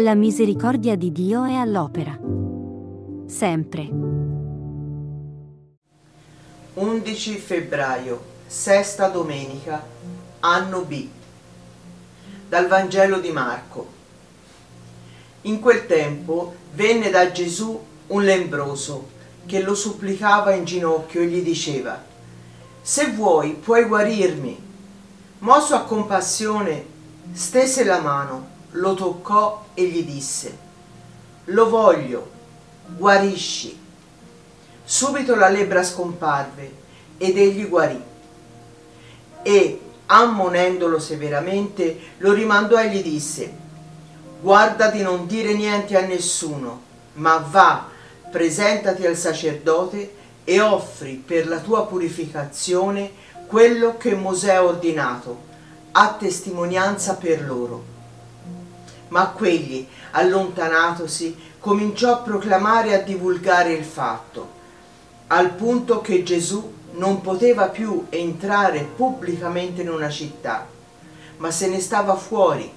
La misericordia di Dio è all'opera. Sempre. 11 febbraio, sesta domenica, anno B. Dal Vangelo di Marco. In quel tempo venne da Gesù un lembroso che lo supplicava in ginocchio e gli diceva, Se vuoi puoi guarirmi. Mosso a compassione, stese la mano, lo toccò e gli disse, Lo voglio, guarisci. Subito la lebbra scomparve ed egli guarì. E, ammonendolo severamente, lo rimandò e gli disse, Guarda di non dire niente a nessuno, ma va, presentati al sacerdote e offri per la tua purificazione quello che Mosè ha ordinato, a testimonianza per loro. Ma quegli, allontanatosi, cominciò a proclamare e a divulgare il fatto, al punto che Gesù non poteva più entrare pubblicamente in una città, ma se ne stava fuori,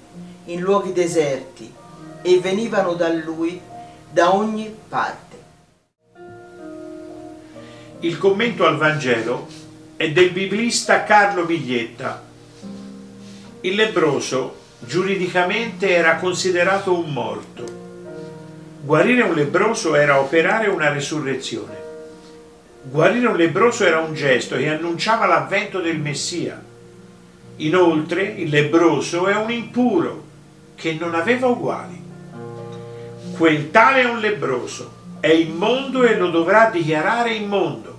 in luoghi deserti, e venivano da lui da ogni parte. Il commento al Vangelo è del biblista Carlo Viglietta. Il lebroso giuridicamente era considerato un morto. Guarire un lebroso era operare una resurrezione. Guarire un lebroso era un gesto che annunciava l'avvento del Messia. Inoltre il lebroso è un impuro che non aveva uguali. Quel tale è un lebroso, è immondo e lo dovrà dichiarare immondo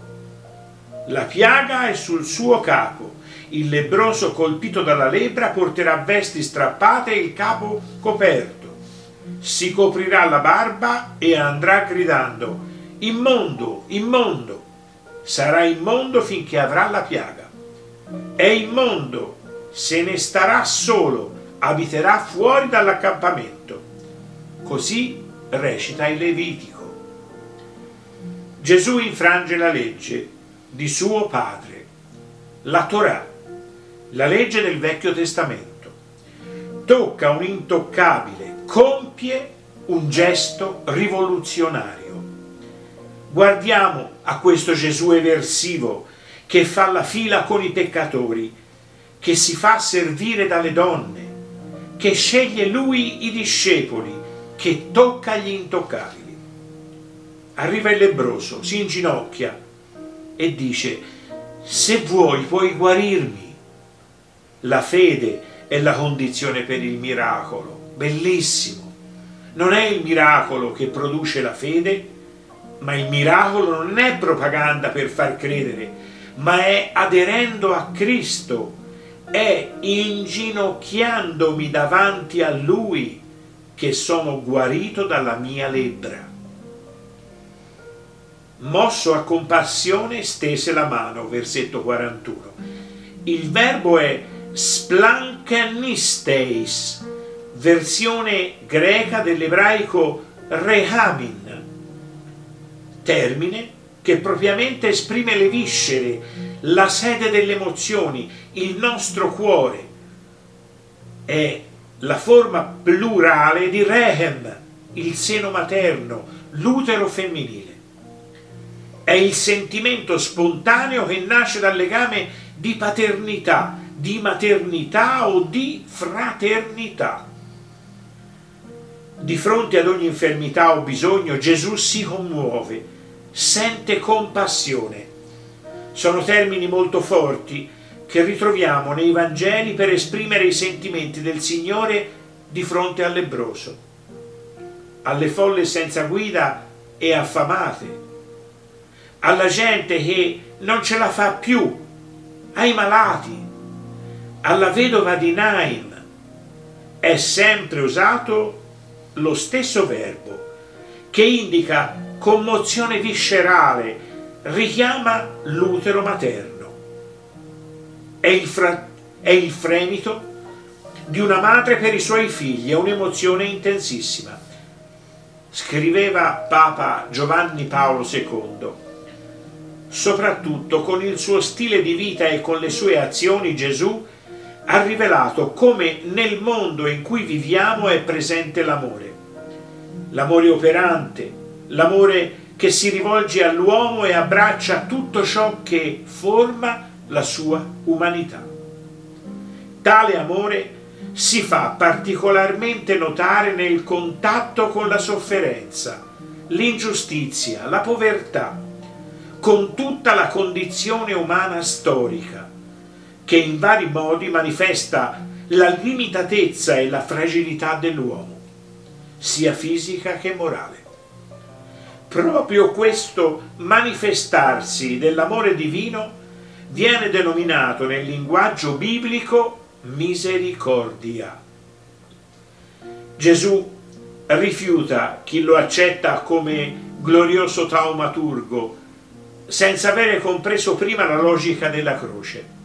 la piaga è sul suo capo. Il lebroso colpito dalla lebbra porterà vesti strappate e il capo coperto. Si coprirà la barba e andrà gridando, immondo, immondo. Sarà immondo finché avrà la piaga. È immondo, se ne starà solo, abiterà fuori dall'accampamento. Così recita il Levitico. Gesù infrange la legge di suo padre, la Torah, la legge del Vecchio Testamento. Tocca un intoccabile, compie un gesto rivoluzionario. Guardiamo a questo Gesù eversivo che fa la fila con i peccatori, che si fa servire dalle donne, che sceglie lui i discepoli, che tocca gli intoccabili. Arriva il lebroso, si inginocchia, e dice, se vuoi puoi guarirmi. La fede è la condizione per il miracolo, bellissimo. Non è il miracolo che produce la fede, ma il miracolo non è propaganda per far credere, ma è aderendo a Cristo, è inginocchiandomi davanti a Lui che sono guarito dalla mia lebbra mosso a compassione stese la mano, versetto 41. Il verbo è splankanisteis, versione greca dell'ebraico rehamin, termine che propriamente esprime le viscere, la sede delle emozioni, il nostro cuore. È la forma plurale di rehem, il seno materno, l'utero femminile è il sentimento spontaneo che nasce dal legame di paternità, di maternità o di fraternità. Di fronte ad ogni infermità o bisogno Gesù si commuove, sente compassione. Sono termini molto forti che ritroviamo nei Vangeli per esprimere i sentimenti del Signore di fronte al lebroso, alle folle senza guida e affamate, alla gente che non ce la fa più, ai malati, alla vedova di Naim. È sempre usato lo stesso verbo che indica commozione viscerale, richiama l'utero materno. È il, fra- è il fremito di una madre per i suoi figli, è un'emozione intensissima. Scriveva Papa Giovanni Paolo II soprattutto con il suo stile di vita e con le sue azioni Gesù ha rivelato come nel mondo in cui viviamo è presente l'amore. l'amore operante, l'amore che si rivolge all'uomo e abbraccia tutto ciò che forma la sua umanità. Tale amore si fa particolarmente notare nel contatto con la sofferenza, l'ingiustizia, la povertà, con tutta la condizione umana storica, che in vari modi manifesta la limitatezza e la fragilità dell'uomo, sia fisica che morale. Proprio questo manifestarsi dell'amore divino viene denominato nel linguaggio biblico misericordia. Gesù rifiuta chi lo accetta come glorioso taumaturgo senza avere compreso prima la logica della croce.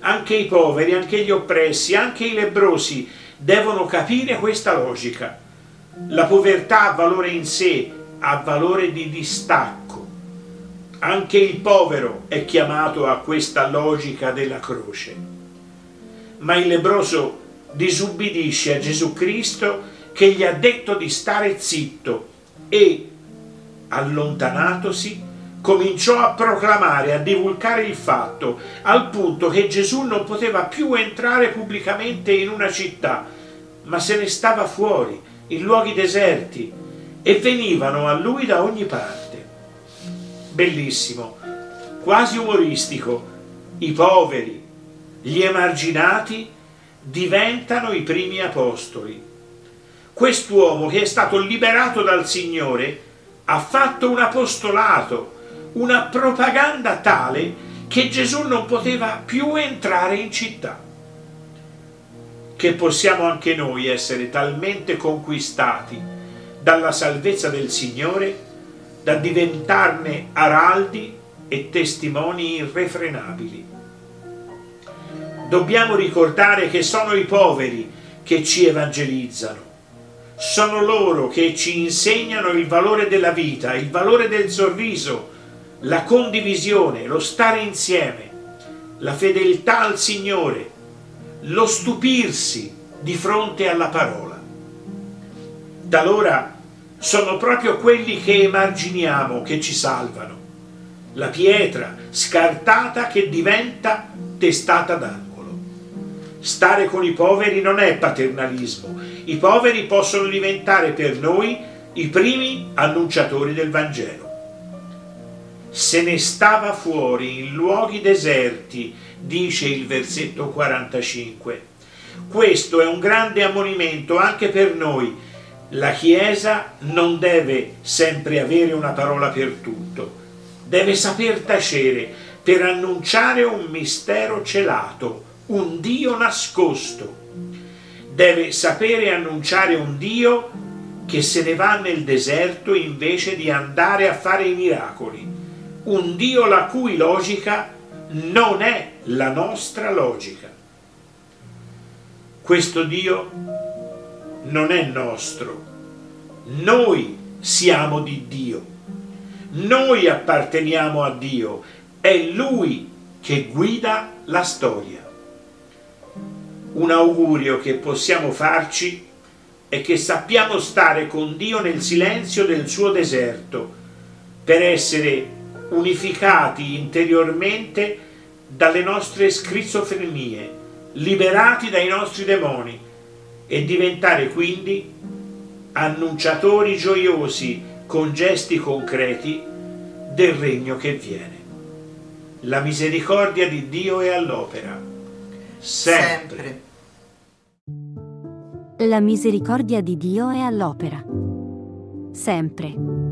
Anche i poveri, anche gli oppressi, anche i lebrosi devono capire questa logica. La povertà ha valore in sé, ha valore di distacco. Anche il povero è chiamato a questa logica della croce ma il lebroso disubbidisce a Gesù Cristo che gli ha detto di stare zitto e, allontanatosi, cominciò a proclamare, a divulgare il fatto, al punto che Gesù non poteva più entrare pubblicamente in una città, ma se ne stava fuori, in luoghi deserti, e venivano a lui da ogni parte. Bellissimo, quasi umoristico, i poveri, gli emarginati diventano i primi apostoli. Quest'uomo che è stato liberato dal Signore ha fatto un apostolato, una propaganda tale che Gesù non poteva più entrare in città. Che possiamo anche noi essere talmente conquistati dalla salvezza del Signore da diventarne araldi e testimoni irrefrenabili dobbiamo ricordare che sono i poveri che ci evangelizzano. Sono loro che ci insegnano il valore della vita, il valore del sorriso, la condivisione, lo stare insieme, la fedeltà al Signore, lo stupirsi di fronte alla parola. Talora sono proprio quelli che emarginiamo che ci salvano, la pietra scartata che diventa testata d'angolo. Stare con i poveri non è paternalismo. I poveri possono diventare per noi i primi annunciatori del Vangelo. Se ne stava fuori in luoghi deserti, dice il versetto 45. Questo è un grande ammonimento anche per noi. La Chiesa non deve sempre avere una parola per tutto, deve saper tacere per annunciare un mistero celato un Dio nascosto. Deve sapere annunciare un Dio che se ne va nel deserto invece di andare a fare i miracoli. Un Dio la cui logica non è la nostra logica. Questo Dio non è nostro. Noi siamo di Dio. Noi apparteniamo a Dio. È Lui che guida la storia un augurio che possiamo farci è che sappiamo stare con Dio nel silenzio del suo deserto per essere unificati interiormente dalle nostre schizofrenie, liberati dai nostri demoni e diventare quindi annunciatori gioiosi con gesti concreti del regno che viene. La misericordia di Dio è all'opera sempre. La misericordia di Dio è all'opera. Sempre.